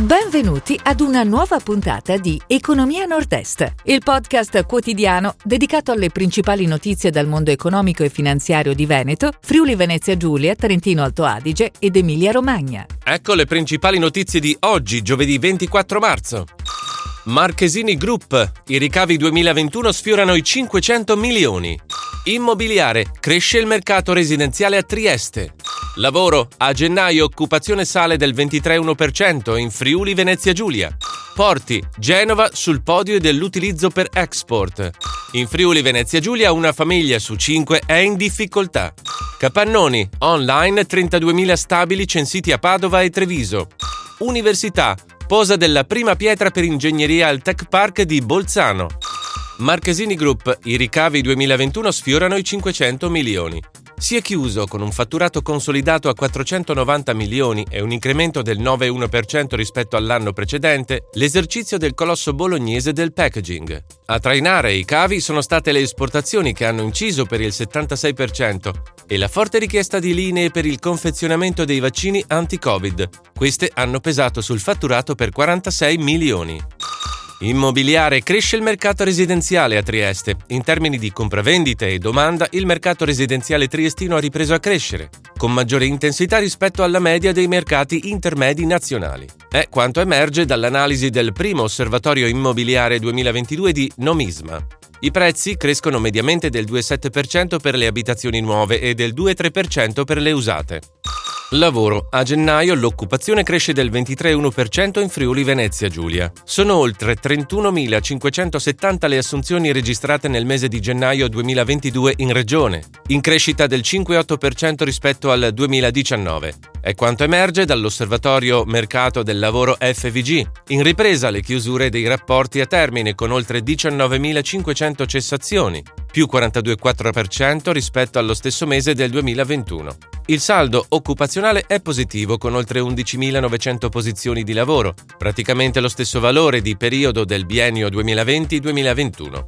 Benvenuti ad una nuova puntata di Economia Nord-Est, il podcast quotidiano dedicato alle principali notizie dal mondo economico e finanziario di Veneto, Friuli Venezia Giulia, Trentino Alto Adige ed Emilia Romagna. Ecco le principali notizie di oggi, giovedì 24 marzo. Marchesini Group, i ricavi 2021 sfiorano i 500 milioni. Immobiliare, cresce il mercato residenziale a Trieste. Lavoro, a gennaio occupazione sale del 23,1% in Friuli Venezia Giulia. Porti, Genova sul podio dell'utilizzo per export. In Friuli Venezia Giulia una famiglia su 5 è in difficoltà. Capannoni, online 32.000 stabili censiti a Padova e Treviso. Università, posa della prima pietra per ingegneria al Tech Park di Bolzano. Marchesini Group, i ricavi 2021 sfiorano i 500 milioni. Si è chiuso con un fatturato consolidato a 490 milioni e un incremento del 9,1% rispetto all'anno precedente l'esercizio del colosso bolognese del packaging. A trainare i cavi sono state le esportazioni che hanno inciso per il 76% e la forte richiesta di linee per il confezionamento dei vaccini anti-Covid. Queste hanno pesato sul fatturato per 46 milioni. Immobiliare cresce il mercato residenziale a Trieste. In termini di compravendite e domanda, il mercato residenziale triestino ha ripreso a crescere, con maggiore intensità rispetto alla media dei mercati intermedi nazionali. È quanto emerge dall'analisi del primo osservatorio immobiliare 2022 di Nomisma. I prezzi crescono mediamente del 2,7% per le abitazioni nuove e del 2,3% per le usate. Lavoro. A gennaio l'occupazione cresce del 23,1% in Friuli Venezia Giulia. Sono oltre 31.570 le assunzioni registrate nel mese di gennaio 2022 in regione, in crescita del 5,8% rispetto al 2019. È quanto emerge dall'osservatorio Mercato del Lavoro FVG, in ripresa le chiusure dei rapporti a termine con oltre 19.500 cessazioni, più 42,4% rispetto allo stesso mese del 2021. Il saldo occupazionale è positivo con oltre 11.900 posizioni di lavoro, praticamente lo stesso valore di periodo del biennio 2020-2021.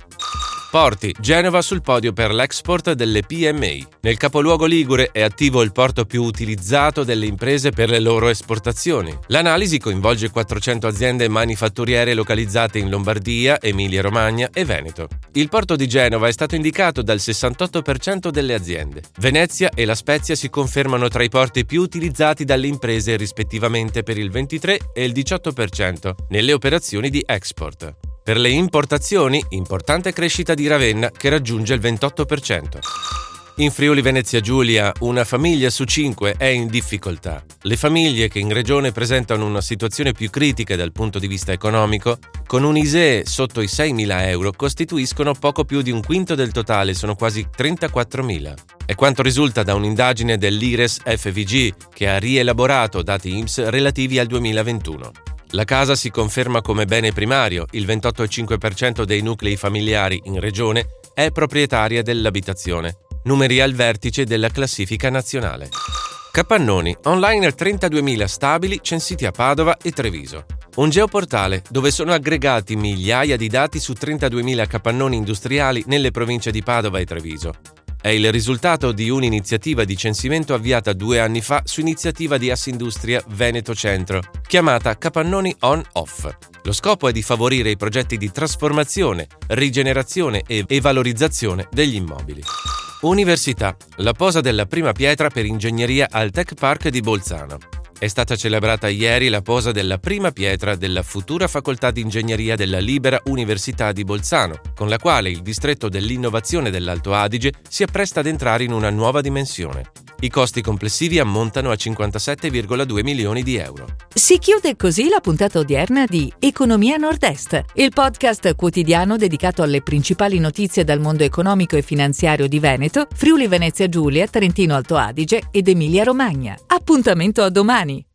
Porti. Genova sul podio per l'export delle PMI. Nel capoluogo Ligure è attivo il porto più utilizzato delle imprese per le loro esportazioni. L'analisi coinvolge 400 aziende manifatturiere localizzate in Lombardia, Emilia-Romagna e Veneto. Il porto di Genova è stato indicato dal 68% delle aziende. Venezia e La Spezia si confermano tra i porti più utilizzati dalle imprese rispettivamente per il 23 e il 18% nelle operazioni di export. Per le importazioni, importante crescita di Ravenna che raggiunge il 28%. In Friuli Venezia Giulia una famiglia su cinque è in difficoltà. Le famiglie che in regione presentano una situazione più critica dal punto di vista economico, con un ISEE sotto i 6.000 euro, costituiscono poco più di un quinto del totale, sono quasi 34.000. È quanto risulta da un'indagine dell'IRES FVG che ha rielaborato dati IMSS relativi al 2021. La casa si conferma come bene primario, il 28,5% dei nuclei familiari in regione è proprietaria dell'abitazione, numeri al vertice della classifica nazionale. Capannoni, online 32.000 stabili censiti a Padova e Treviso. Un geoportale dove sono aggregati migliaia di dati su 32.000 capannoni industriali nelle province di Padova e Treviso. È il risultato di un'iniziativa di censimento avviata due anni fa su iniziativa di Assindustria Veneto Centro, chiamata Capannoni On-Off. Lo scopo è di favorire i progetti di trasformazione, rigenerazione e valorizzazione degli immobili. Università. La posa della prima pietra per ingegneria al Tech Park di Bolzano. È stata celebrata ieri la posa della prima pietra della futura facoltà di ingegneria della Libera Università di Bolzano, con la quale il distretto dell'innovazione dell'Alto Adige si appresta ad entrare in una nuova dimensione. I costi complessivi ammontano a 57,2 milioni di euro. Si chiude così la puntata odierna di Economia Nord-Est, il podcast quotidiano dedicato alle principali notizie dal mondo economico e finanziario di Veneto, Friuli Venezia Giulia, Trentino Alto Adige ed Emilia Romagna. Appuntamento a domani!